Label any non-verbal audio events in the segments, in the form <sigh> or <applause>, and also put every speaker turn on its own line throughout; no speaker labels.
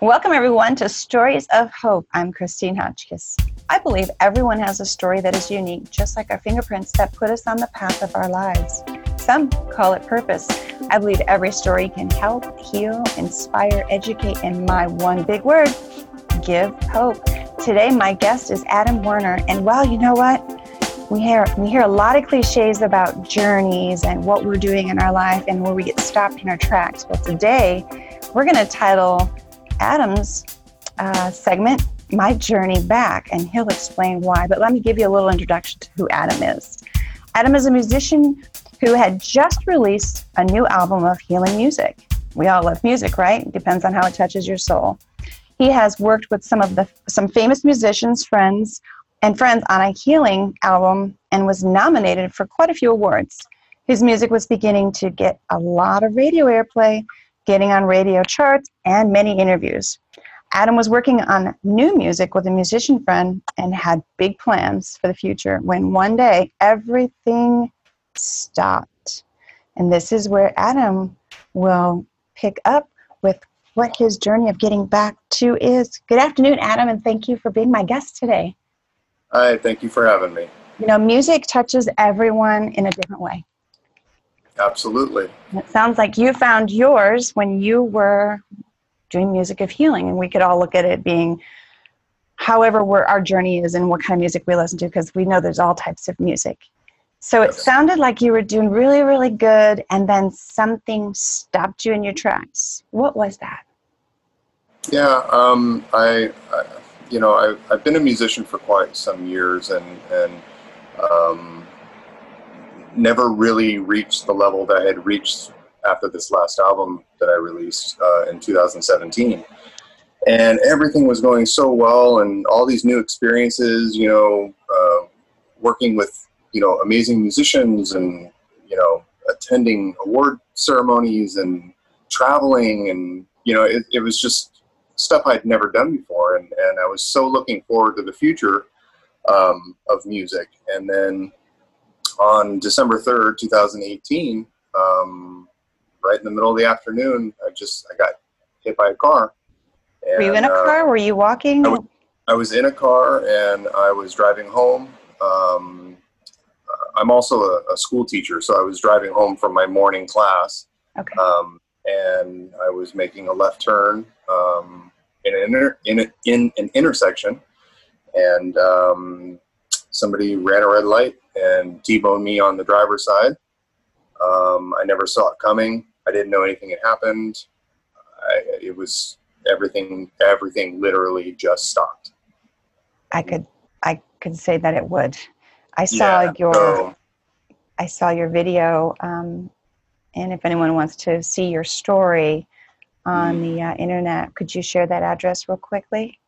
Welcome, everyone, to Stories of Hope. I'm Christine Hotchkiss. I believe everyone has a story that is unique, just like our fingerprints that put us on the path of our lives. Some call it purpose. I believe every story can help, heal, inspire, educate, and my one big word, give hope. Today, my guest is Adam Werner. And well, you know what? We hear, we hear a lot of cliches about journeys and what we're doing in our life and where we get stopped in our tracks. Well, today, we're going to title Adam's uh, segment, My Journey Back, and he'll explain why. But let me give you a little introduction to who Adam is. Adam is a musician who had just released a new album of healing music. We all love music, right? Depends on how it touches your soul. He has worked with some of the some famous musicians, friends, and friends on a healing album and was nominated for quite a few awards. His music was beginning to get a lot of radio airplay, getting on radio charts, and many interviews. Adam was working on new music with a musician friend and had big plans for the future when one day everything stopped. And this is where Adam will pick up with what his journey of getting back to is. Good afternoon, Adam, and thank you for being my guest today.
Hi, thank you for having me.
You know, music touches everyone in a different way.
Absolutely.
It sounds like you found yours when you were doing music of healing, and we could all look at it being however our journey is and what kind of music we listen to, because we know there's all types of music. So it sounded like you were doing really, really good, and then something stopped you in your tracks. What was that?
Yeah, um, I, I, you know, I, I've been a musician for quite some years, and and um, never really reached the level that I had reached after this last album that I released uh, in 2017. And everything was going so well, and all these new experiences, you know, uh, working with you know amazing musicians and you know attending award ceremonies and traveling and you know it, it was just stuff i'd never done before and, and i was so looking forward to the future um, of music and then on december 3rd 2018 um, right in the middle of the afternoon i just i got hit by a car.
And, were you in a uh, car? Were you walking?
I was, I was, in a car and i was driving home. Um, I'm also a, a, school teacher, so I was driving home from my morning class.
Okay.
Um, and I was making a left turn um, in, an inter- in, a, in an intersection, and um, somebody ran a red light and T-boned me on the driver's side. Um, I never saw it coming. I didn't know anything had happened. I, it was everything. Everything literally just stopped.
I could I could say that it would. I saw yeah, your so. I saw your video, um, and if anyone wants to see your story on mm. the uh, internet, could you share that address real quickly?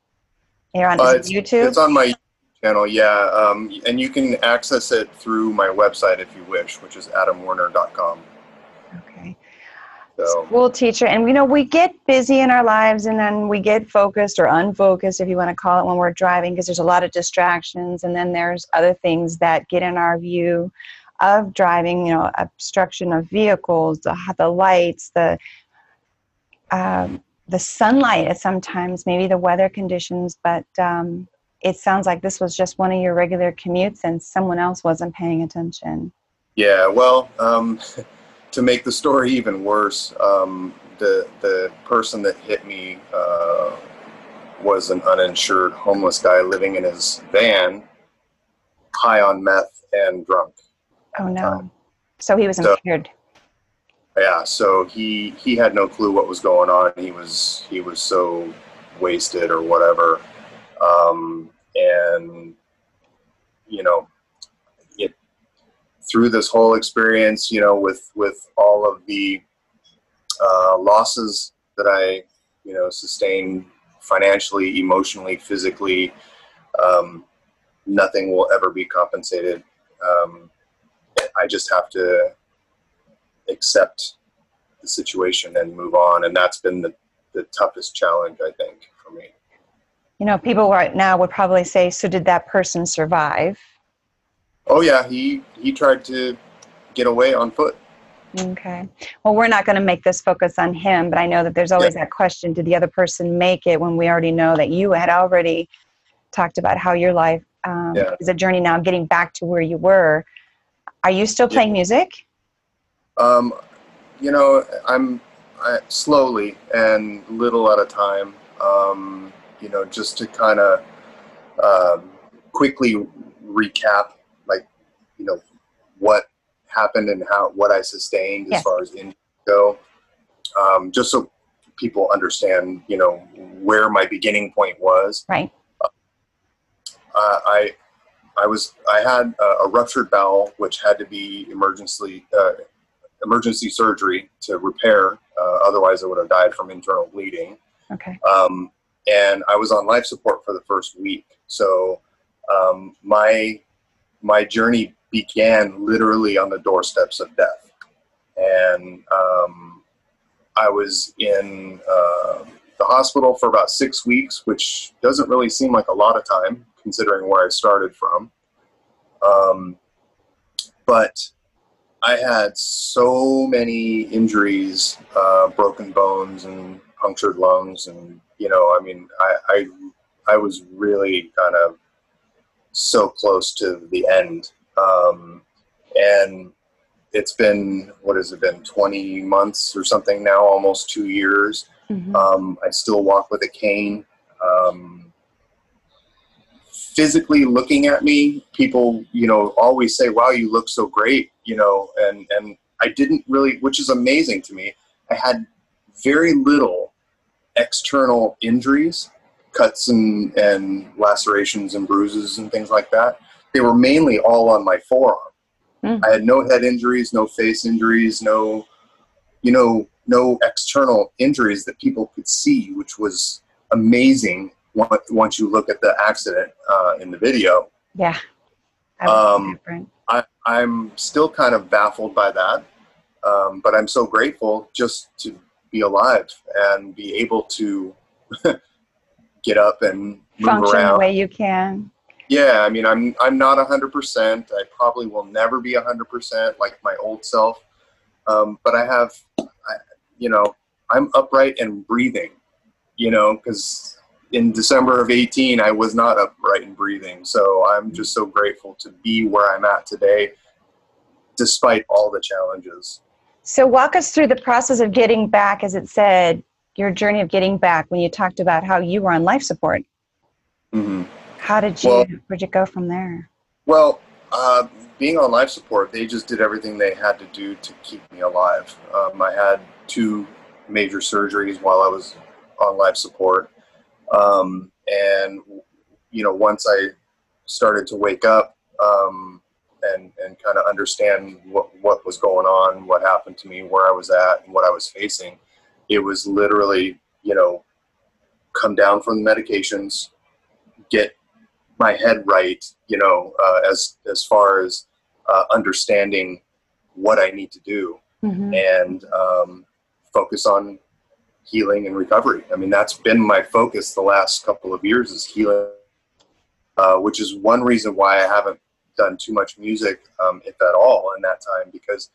Here on uh,
it's,
YouTube.
It's on my channel, yeah, um, and you can access it through my website if you wish, which is adamwerner.com.
Okay so. school teacher and you know we get busy in our lives and then we get focused or unfocused if you want to call it when we're driving because there's a lot of distractions and then there's other things that get in our view of driving you know obstruction of vehicles the, the lights the um, the sunlight sometimes maybe the weather conditions but um, it sounds like this was just one of your regular commutes and someone else wasn't paying attention
yeah well um, <laughs> to make the story even worse, um, the the person that hit me uh, was an uninsured homeless guy living in his van, high on meth and drunk.
Oh no! Um, so he was impaired.
Yeah, so he he had no clue what was going on. He was he was so wasted or whatever, um, and you know through this whole experience, you know, with with all of the uh, losses that I, you know, sustained financially, emotionally, physically, um, nothing will ever be compensated. Um, I just have to accept the situation and move on, and that's been the the toughest challenge, I think, for me.
You know, people right now would probably say, "So did that person survive?"
Oh yeah, he he tried to get away on foot.
Okay. Well, we're not going to make this focus on him, but I know that there's always yeah. that question did the other person make it when we already know that you had already talked about how your life um, yeah. is a journey now getting back to where you were. Are you still playing yeah. music?
Um, you know, I'm I, slowly and little at a time. Um, you know, just to kind of um, quickly recap, like, you know, what happened and how what I sustained as far as in go, um, just so people understand, you know, where my beginning point was.
Right.
Uh, I I was I had a, a, ruptured bowel, which had to be emergency uh, emergency surgery to repair. Uh, otherwise, I would have died from internal bleeding.
Okay.
Um, and I was on life support for the first week. So um, my my journey began literally on the doorsteps of death, and um, I was in uh, the hospital for about six weeks, which doesn't really seem like a lot of time considering where I started from. Um, but I had so many injuries, uh, broken bones and punctured lungs, and you know, I mean, I, I, I was really kind of so close to the end, um, and it's been what has it been, twenty months or something now, almost two years. Mm-hmm. Um, I still walk with a cane. Um, physically looking at me, people, you know, always say, "Wow, you look so great," you know, and and I didn't really, which is amazing to me. I had very little external injuries, cuts and and lacerations and bruises and things like that. They were mainly all on my forearm. Mm. I had no head injuries, no face injuries, no, you know, no external injuries that people could see, which was amazing once you look at the accident uh, in the video.
Yeah.
Um, I, I'm still kind of baffled by that, um, but I'm so grateful just to be alive and be able to <laughs> get up and move
function
around.
the way you can.
Yeah, I mean, I'm I'm not hundred percent. I probably will never be hundred percent like my old self, um, but I have, I, you know, I'm upright and breathing, you know, because in December of 18, I was not upright and breathing. So I'm just so grateful to be where I'm at today, despite all the challenges.
So, walk us through the process of getting back, as it said, your journey of getting back when you talked about how you were on life support.
Mm-hmm.
How did you, well, where'd you go from there?
Well, uh, being on life support, they just did everything they had to do to keep me alive. Um, I had two major surgeries while I was on life support. Um, and you know, once I started to wake up um, and and kind of understand what what was going on, what happened to me, where I was at, and what I was facing, it was literally you know, come down from the medications, get my head right, you know, uh, as as far as uh, understanding what I need to do, mm-hmm. and um, focus on healing and recovery. I mean, that's been my focus the last couple of years is healing, uh, which is one reason why I haven't done too much music, um, if at all, in that time. Because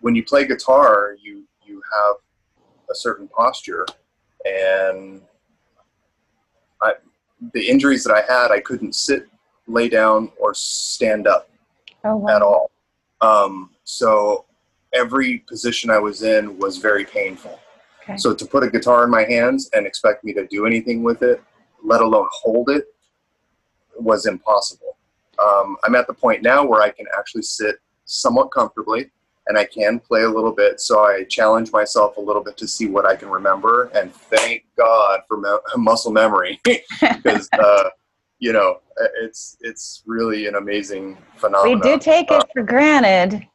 when you play guitar, you you have a certain posture, and I, the injuries that I had, I couldn't sit, lay down, or stand up
oh, wow.
at all. Um, so every position I was in was very painful. Okay. So to put a guitar in my hands and expect me to do anything with it, let alone hold it, was impossible. Um, I'm at the point now where I can actually sit somewhat comfortably and I can play a little bit. So I challenge myself a little bit to see what I can remember. And thank God for me- <laughs> muscle memory <laughs> because, <laughs> uh, you know, it's it's really an amazing phenomenon.
We do take it uh, for granted.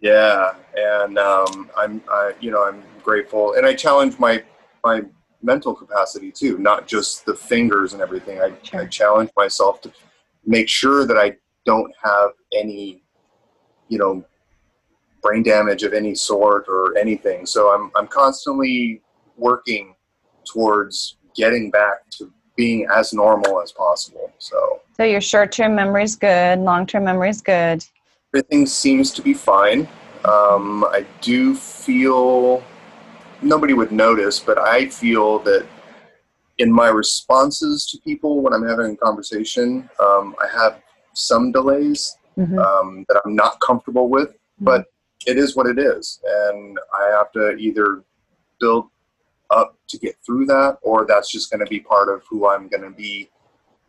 Yeah, and um, I'm, I, you know, I'm grateful, and I challenge my my mental capacity too, not just the fingers and everything. I, sure. I challenge myself to make sure that I don't have any, you know, brain damage of any sort or anything. So I'm I'm constantly working towards getting back to being as normal as possible. So.
So your short-term memory is good, long-term memory is good
everything seems to be fine. Um, I do feel nobody would notice, but I feel that in my responses to people when I'm having a conversation, um, I have some delays mm-hmm. um, that I'm not comfortable with, mm-hmm. but it is what it is. And I have to either build up to get through that, or that's just going to be part of who I'm going to be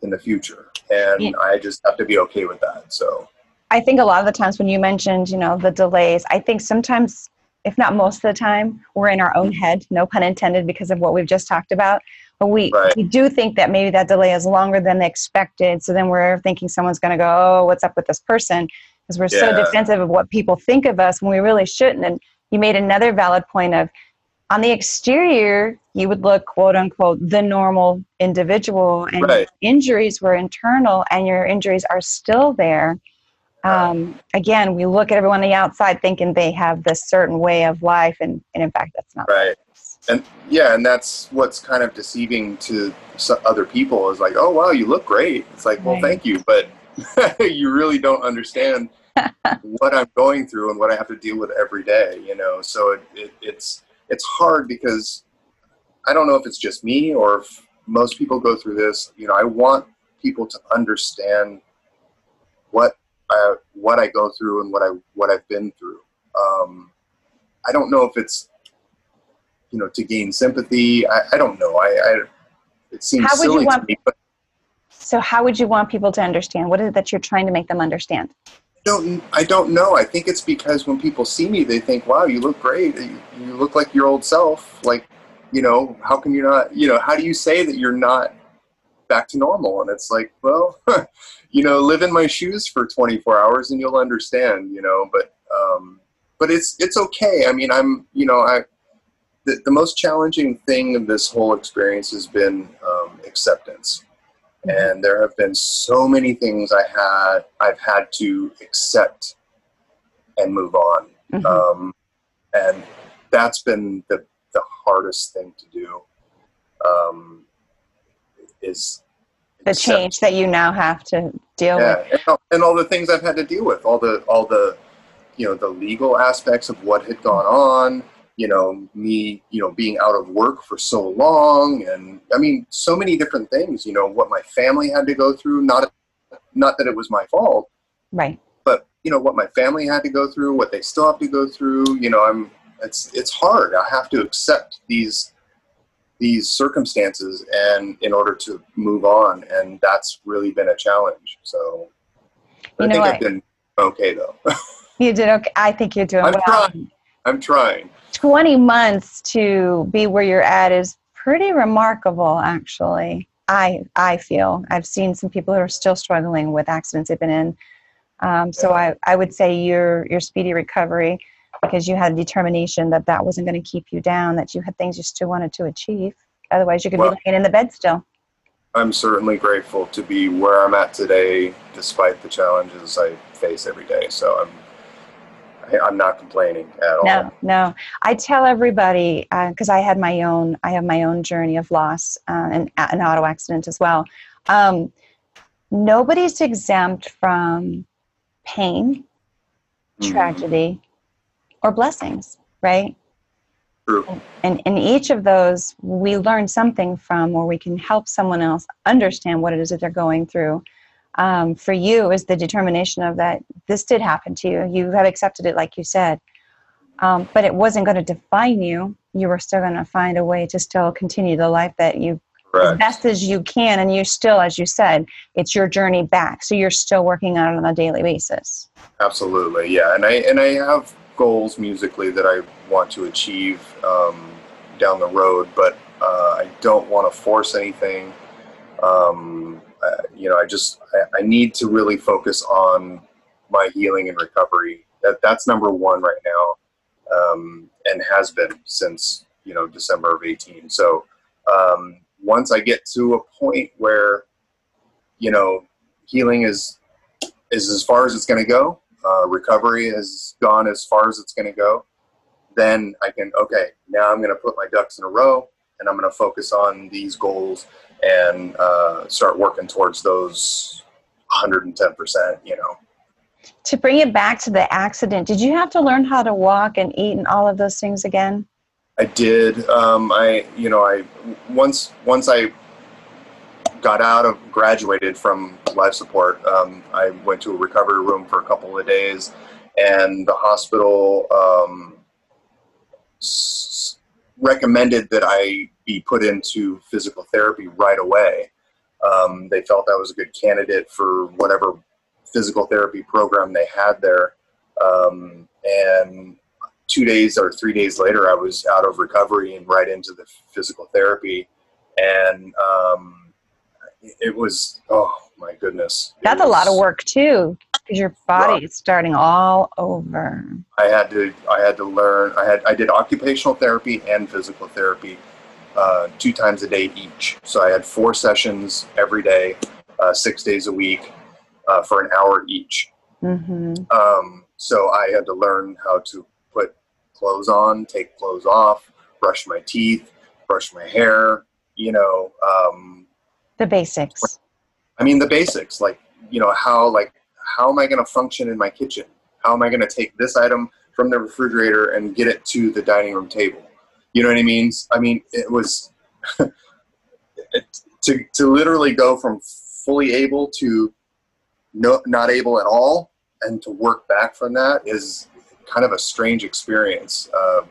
in the future. And yeah. I just have to be okay with that. So
I think a lot of the times when you mentioned, you know, the delays, I think sometimes, if not most of the time, we're in our own head, no pun intended, because of what we've just talked about. But we, right. we do think that maybe that delay is longer than expected. So then we're thinking someone's going to go, oh, what's up with this person? Because we're yeah. so defensive of what people think of us when we really shouldn't. And you made another valid point of on the exterior, you would look quote unquote the normal individual, and right. injuries were internal, and your injuries are still there. Um, again, we look at everyone on the outside thinking they have this certain way of life, and, and in fact, that's not
right. And yeah, and that's what's kind of deceiving to other people is like, oh wow, you look great. It's like, well, right. thank you, but <laughs> you really don't understand <laughs> what I'm going through and what I have to deal with every day. You know, so it, it, it's it's hard because I don't know if it's just me or if most people go through this. You know, I want people to understand what I, what I go through and what I what I've been through. Um, I don't know if it's you know to gain sympathy. I, I don't know. I, I it seems how would silly you want, to me. But
so how would you want people to understand? What is it that you're trying to make them understand?
I don't I don't know. I think it's because when people see me, they think, "Wow, you look great. You, you, look like your old self." Like, you know, how can you not? You know, how do you say that you're not back to normal? And it's like, well, <laughs> you know, live in my shoes for 24 hours and you'll understand. You know, but um, but it's it's okay. I mean, I'm you know, I the, the most challenging thing of this whole experience has been um, acceptance and there have been so many things I had I've had to accept and move on, mm-hmm. um, and that's been the the hardest thing to do. Um, is
the change that you now have to deal yeah, with,
and all, and all the things I've had to deal with, all the all the you know the legal aspects of what had gone on you know me you know being out of work for so long and i mean so many different things you know what my family had to go through not not that it was my fault
right.
but you know what my family had to go through what they still have to go through you know i'm it's it's hard. I have to accept these these circumstances and in order to move on and that's really been a challenge. So you i think i've been okay though. <laughs>
You did okay. I think you're doing
I'm
well.
trying. I'm trying.
20 months to be where you're at is pretty remarkable actually. I i feel. I've seen some people who are still struggling with accidents they've been in. Um, so I, I would say your your speedy recovery because you had determination that that wasn't going to keep you down that you had things you still wanted to achieve. Otherwise you could well, be laying in the bed still.
I'm certainly grateful to be where i'm at today despite the challenges i face every day. So i'm <laughs> I'm not complaining at all.
No, no. I tell everybody because uh, I had my own. I have my own journey of loss uh, and an auto accident as well. Um, nobody's exempt from pain, mm-hmm. tragedy, or blessings, right?
True.
And in each of those, we learn something from, or we can help someone else understand what it is that they're going through um, for you is the determination of that this did happen to you. You have accepted it, like you said, um, but it wasn't going to define you. You were still going to find a way to still continue the life that you as best as you can, and you still, as you said, it's your journey back. So you're still working on it on a daily basis.
Absolutely, yeah, and I and I have goals musically that I want to achieve um, down the road, but uh, I don't want to force anything. Um, uh, you know, I just I, I, need to really focus on my healing and recovery. That that's number one right now, um, and has been since you know December of eighteen. So um, once I get to a point where you know healing is is as far as it's going to go, uh, recovery has gone as far as it's going to go, then I can okay now I'm going to put my ducks in a row and I'm going to focus on these goals and uh, start working towards those 110%, you know.
To bring it back to the accident, did you have to learn how to walk and eat and all of those things again?
I did. Um, I, you know, I once once I got out of graduated from life support, um, I went to a recovery room for a couple of days, and the hospital um, s- recommended that I be put into physical therapy right away. Um, they felt I was a good candidate for whatever physical therapy program they had there, um, and two days or three days later, I was out of recovery and right into the physical therapy, and um, it was oh my goodness.
That's a lot of work too, because your body is starting all over.
I had to I had to learn. I had I did occupational therapy and physical therapy uh, two times a day each. So I had four sessions every day, uh, six days a week, uh, for an hour each.
hmm
Um, so I had to learn how to put clothes on, take clothes off, brush my teeth, brush my hair. You know, um,
The basics.
I mean the basics, like you know how like how am I going to function in my kitchen? How am I going to take this item from the refrigerator and get it to the dining room table? You know what I mean? I mean it was <laughs> to to literally go from fully able to no, not able at all, and to work back from that is kind of a strange experience uh,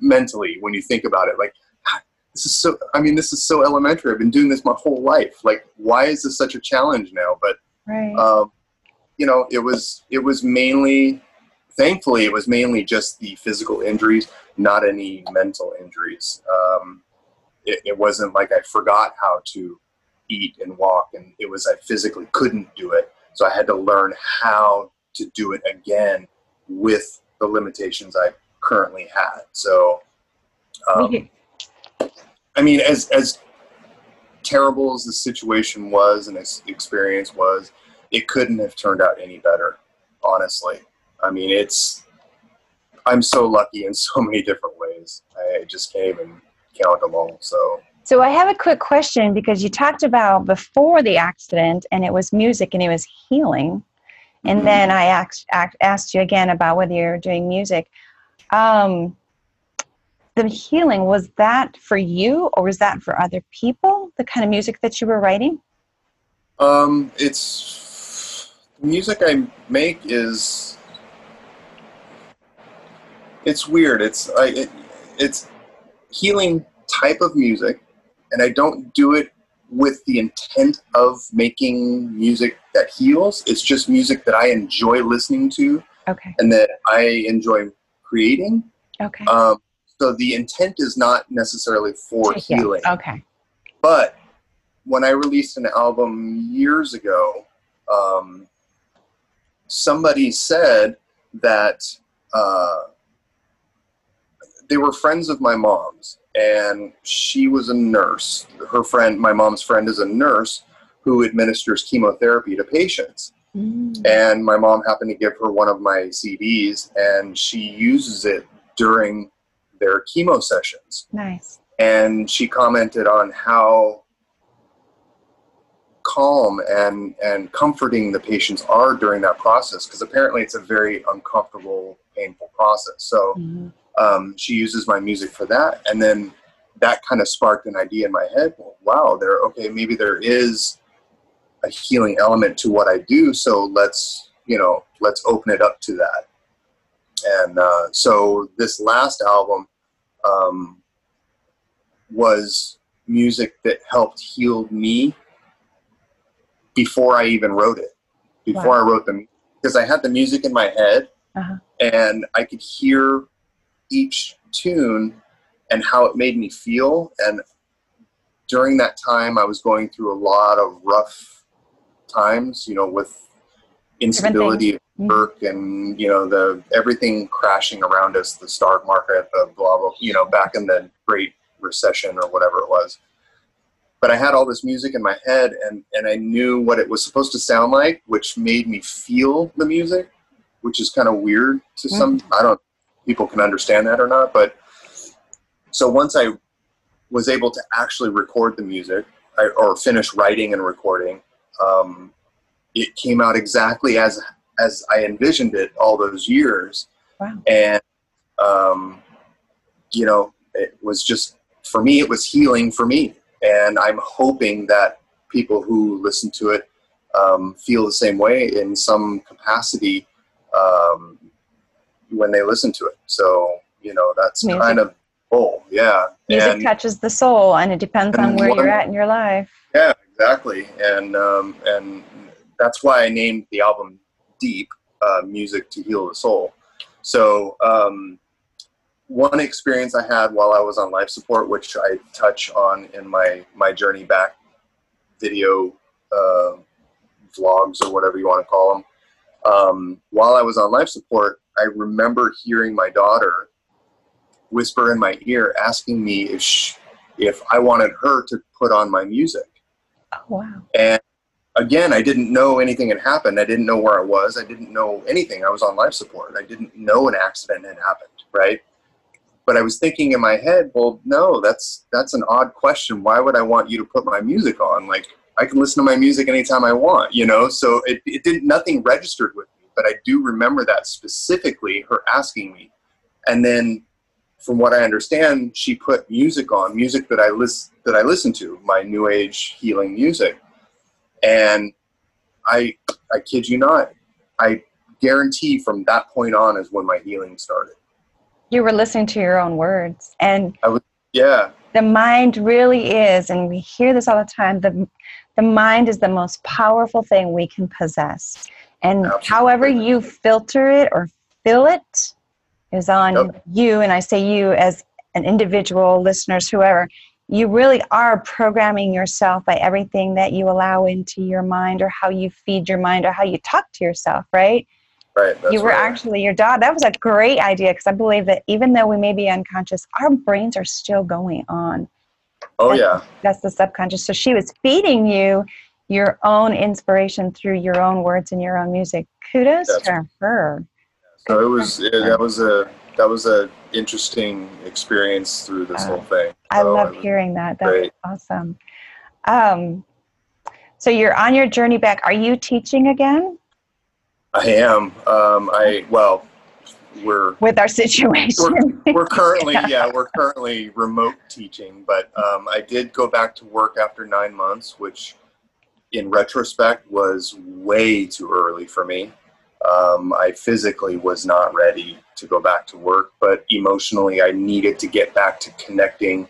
mentally when you think about it. Like <sighs> this is so i mean this is so elementary i've been doing this my whole life like why is this such a challenge now but
Right.
um, you know it was it was mainly thankfully it was mainly just the physical injuries not any mental injuries. Um, it, it wasn't like i forgot how to eat and walk and it was i physically couldn't do it. So i had to learn how to do it again with the limitations i currently had. So um, I mean, as as terrible as the situation was and this experience was, it couldn't have turned out any better. Honestly, I mean, it's. I'm so lucky in so <laughs> many different ways. I just can't even count them all. So
So I have a quick question because you talked about before the accident and it was music and it was healing. And
Mhm.
then I asked, asked asked you again about whether you're doing music. Um, the healing, was that for you or was that for other people? The kind of music that you were writing?
Um, it's the music I make is it's weird. It's I it, it's healing type of music, and I don't do it with the intent of making music that heals. It's just music that I enjoy listening to
Okay.
and that I enjoy creating.
Okay.
Um, so the intent is not necessarily for healing.
Okay.
But when I released an album years ago, um, somebody said that uh, they were friends of my mom's, and she was a nurse. Her friend, my mom's friend, is a nurse who administers chemotherapy to patients.
Mm.
And my mom happened to give her one of my CDs, and she uses it during their chemo sessions
Nice.
and she commented on how calm and and comforting the patients are during that process because apparently it's a very uncomfortable painful process so
Mhm.
um, she uses my music for that and then that kind of sparked an idea in my head well, wow there okay maybe there is a healing element to what i do so let's you know let's open it up to that and uh, so this last album um, was music that helped heal me before I even wrote it. Before I wrote them, because I had the music in my head
Uh-huh.
and I could hear each tune and how it made me feel. And during that time, I was going through a lot of rough times, you know, with instability at
Mhm.
work and you know the everything crashing around us, the stock market, the blah blah, you know, back in the Great Recession or whatever it was. But I had all this music in my head, and and I knew what it was supposed to sound like, which made me feel the music, which is kind of weird to some. I don't. People can understand that or not, but so once I was able to actually record the music I, or finish writing and recording, um, it came out exactly as as I envisioned it all those years.
Wow.
And, um, you know, it was just, for me, it was healing for me. And I'm hoping that people who listen to it um, feel the same way in some capacity um, when they listen to it. So, you know, that's
Music.
kind of goal. Yeah.
Music
and,
touches the soul, and it depends on where
one-
you're at in your life.
yeah, exactly. And um, and that's why I named the album Deep uh, Music to Heal the Soul. So um, one experience I had while I was on life support, which I touch on in my my journey back video uh, vlogs or whatever you want to call them. Um, while I was on life support, I remember hearing my daughter whisper in my ear, asking me if sh if I wanted her to put on my music.
Oh, wow.
And again, I didn't know anything had happened. I didn't know where I was. I didn't know anything. I was on life support. I didn't know an accident had happened, right? But I was thinking in my head, well, no, that's that's an odd question. Why would I want you to put my music on? Like I can listen to my music anytime I want, you know? So it, it didn't nothing registered with me, but I do remember that specifically her asking me. And then from what I understand, she put music on, music that I list that I listen to, my new age healing music. And I I kid you not, I guarantee from that point on is when my healing started.
You were listening to your own words, and I was,
Yeah,
the mind really is, and we hear this all the time. The the mind is the most powerful thing we can possess, and
Absolutely.
however you filter it or fill it is on
Yep.
you. And I say you as an individual, listeners, whoever. You really are programming yourself by everything that you allow into your mind, or how you feed your mind, or how you talk to yourself. Right?
right. That's
you were
right.
actually your dad. That was a great idea because I believe that even though we may be unconscious, our brains are still going on
Oh yeah,
that's the subconscious. So she was feeding you your own inspiration through your own words and your own music. Kudos
That's-
to her.
so it was it, that was a that was a interesting experience through this whole thing.
I
So
love hearing that. That's
great.
awesome. Um, so you're on your journey back. Are you teaching again
I am. Um, I well, we're
with our situation?
we're <laughs> currently yeah we're currently remote teaching but um, i did go back to work after nine months which in retrospect was way too early for me um, i physically was not ready to go back to work but emotionally i needed to get back to connecting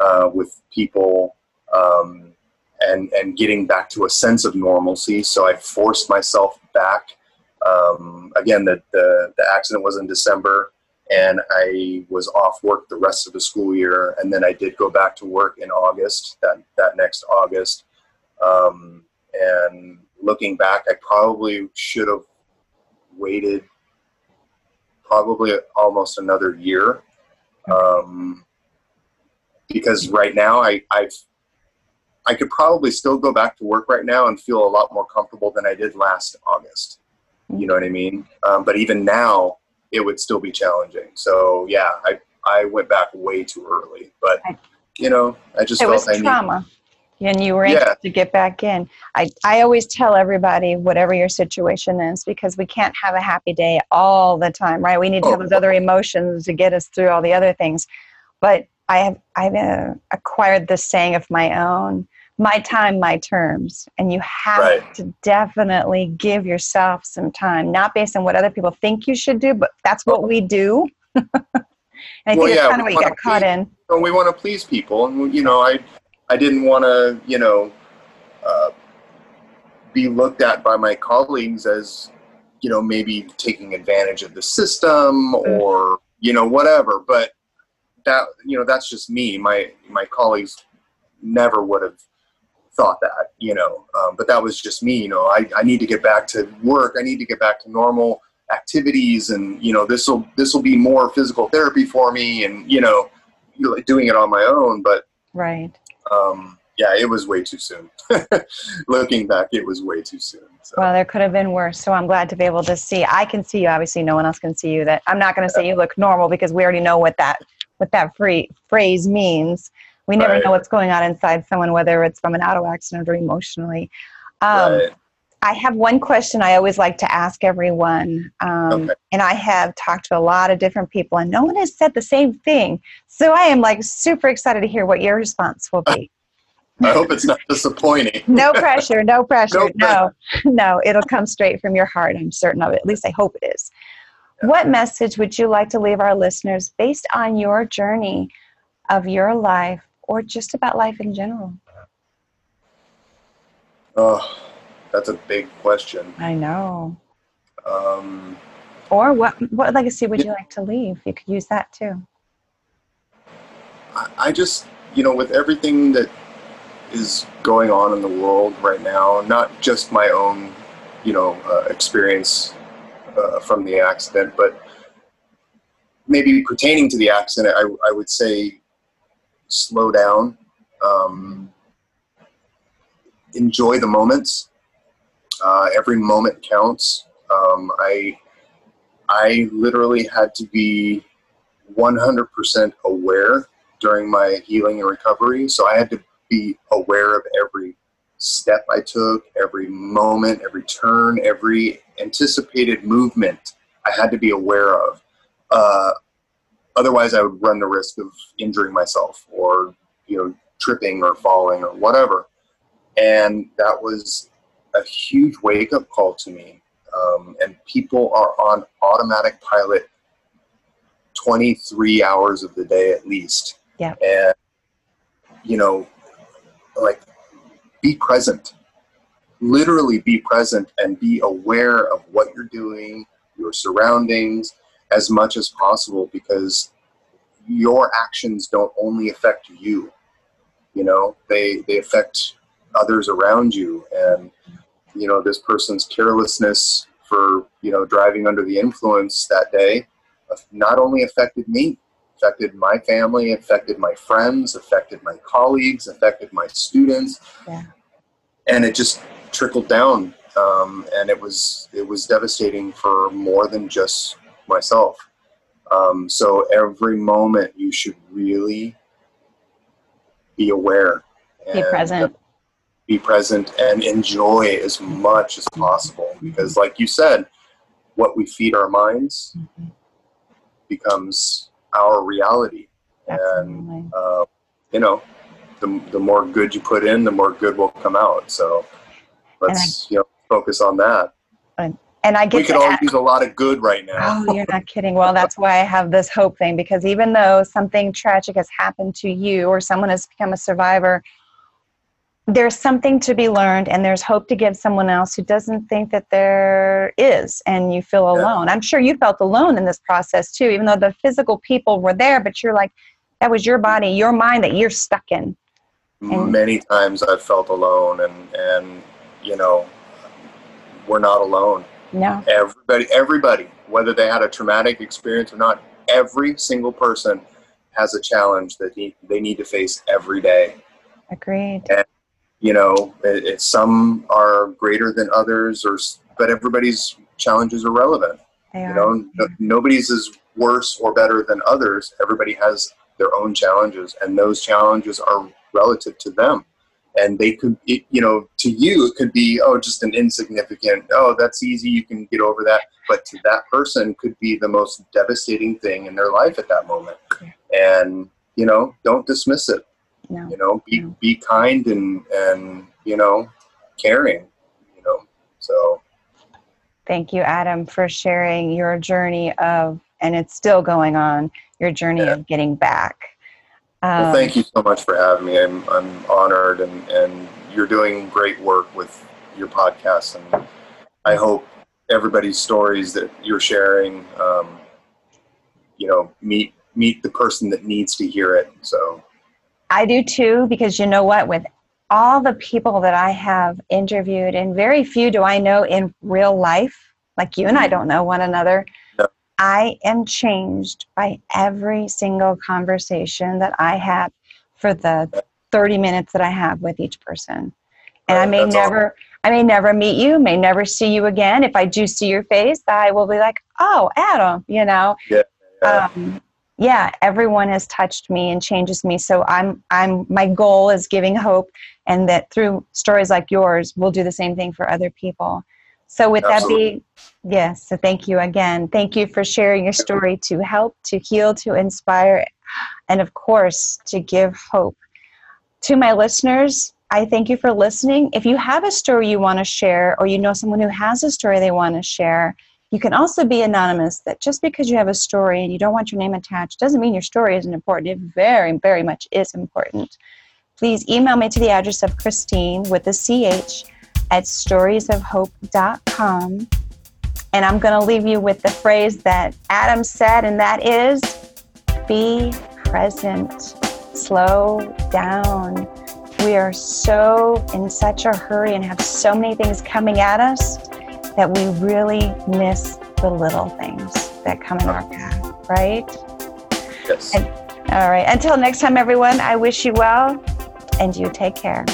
uh, with people um, and and getting back to a sense of normalcy so i forced myself back um, again the, the the accident was in december and I was off work the rest of the school year. And then I did go back to work in August, that, that next August. Um, and looking back, I probably should have waited probably almost another year. Um, because right now I, I've, I could probably still go back to work right now and feel a lot more comfortable than I did last August. You know what I mean? Um, but even now, it would still be challenging. So yeah, I I went back way too early, but you know, I just
it
felt
was
I
trauma. And you were anxious
Yeah.
to get back in. I, I always tell everybody, whatever your situation is, because we can't have a happy day all the time, right? We need to have
Oh.
those other emotions to get us through all the other things. But I have I've uh, acquired this saying of my own: "My time, my terms." And you have
Right.
to definitely give yourself some time, not based on what other people think you should do, but that's what we do. <laughs> and I
Well,
think
yeah,
that's kind of
we
what you
wanna
caught
please-
in.
We want to please people, and you know, I I didn't want to you know uh, be looked at by my colleagues as you know maybe taking advantage of the system
Mm.
or you know whatever. But that you know that's just me. My my colleagues never would have thought that you know um, but that was just me you know I, I need to get back to work i need to get back to normal activities and you know this will this will be more physical therapy for me and you know you know, doing it on my own but
Right.
Um, yeah it was way too soon <laughs> looking back it was way too soon so.
Well, there could have been worse. So I'm glad to be able to see. I can see you. Obviously, no one else can see you. That I'm not going to say you look normal because we already know what that what that free phrase means. We never
Right.
know what's going on inside someone, whether it's from an auto accident or emotionally. Um,
right.
I have one question I always like to ask everyone. Um,
Okay.
And I have talked to a lot of different people, and no one has said the same thing. So I am like super excited to hear what your response will be.
I hope it's not disappointing. <laughs>
No pressure, no pressure.
No
No, no, it'll come straight from your heart. I'm certain of it. At least I hope it is. What message would you like to leave our listeners based on your journey of your life or just about life in general?
Oh, that's a big question.
I know.
Um,
Or what what legacy would you like to leave? You could use that too.
I, I just, you know, with everything that is going on in the world right now, not just my own, you know, uh, experience uh, from the accident, but maybe pertaining to the accident, I, I would say slow down, um, enjoy the moments. Uh, every moment counts. Um, I I literally had to be 100% aware during my healing and recovery. So I had to be aware of every step I took, every moment, every turn, every anticipated movement. I had to be aware of. Uh, otherwise, I would run the risk of injuring myself or, you know, tripping or falling or whatever. And that was a huge wake up call to me. Um, and people are on automatic pilot 23 hours of the day at least.
Yeah.
And, you know, like be present. Literally be present and be aware of what you're doing, your surroundings, as much as possible because your actions don't only affect you. You know, they they affect others around you and you know this person's carelessness for you know driving under the influence that day not only affected me affected my family affected my friends affected my colleagues affected my students
Yeah.
and it just trickled down um, and it was it was devastating for more than just myself um, so every moment you should really be aware
Be present.
Be present and enjoy as much as possible. Because like you said what we feed our minds becomes our reality. And uh, you know the, the more good you put in the more good will come out. So let's you know focus on that.
And I get
we could all use a lot of good right now.
Oh, you're not kidding. Well, that's why I have this hope thing because even though something tragic has happened to you or someone has become a survivor, there's something to be learned and there's hope to give someone else who doesn't think that there is and you feel alone. I'm sure you felt alone in this process too, even though the physical people were there, but you're like, that was your body, your mind that you're stuck in. And-
many times i've felt alone and and you know we're not alone
No,
everybody everybody whether they had a traumatic experience or not every single person has a challenge that he, they need to face every day
agreed.
You know it, it, some are greater than others or but everybody's challenges are relevant.
They
you
are.
know no, nobody's is worse or better than others. Everybody has their own challenges and those challenges are relative to them. And they could it, you know to you it could be oh just an insignificant oh that's easy you can get over that. But to that person could be the most devastating thing in their life at that moment. And you know don't dismiss it
No.
you know be
No.
be kind and and you know caring you know so
Thank you, Adam, for sharing your journey of, and it's still going on, your journey
Yeah.
of getting back. Um,
Well, thank you so much for having me. I'm, I'm honored, and, and you're doing great work with your podcast. And I hope everybody's stories that you're sharing, um, you know, meet meet the person that needs to hear it. So
I do too, because you know what? With all the people that I have interviewed, and very few do I know in real life, like you and I don't know one another.
No.
I am changed by every single conversation that I have for the 30 minutes that I have with each person. And I may never I may never meet you, may never see you again. If I do see your face, I will be like, "Oh, Adam," you know.
Yeah.
Um, yeah, everyone has touched me and changes me. So I'm I'm my goal is giving hope and that through stories like yours, we'll do the same thing for other people. So with Absolutely. that being yes, so thank you again. Thank you for sharing your story to help, to heal, to inspire, and of course to give hope. To my listeners, I thank you for listening. If you have a story you want to share or you know someone who has a story they want to share, you can also be anonymous, that just because you have a story and you don't want your name attached doesn't mean your story isn't important. It very, very much is important. Please email me to the address of Christine with the CH at storiesofhope.com. And I'm going to leave you with the phrase that Adam said, and that is be present, slow down. We are so in such a hurry and have so many things coming at us that we really miss the little things that come in our path, right?
Yes.
And, all right. Until next time, everyone, I wish you well and you take care.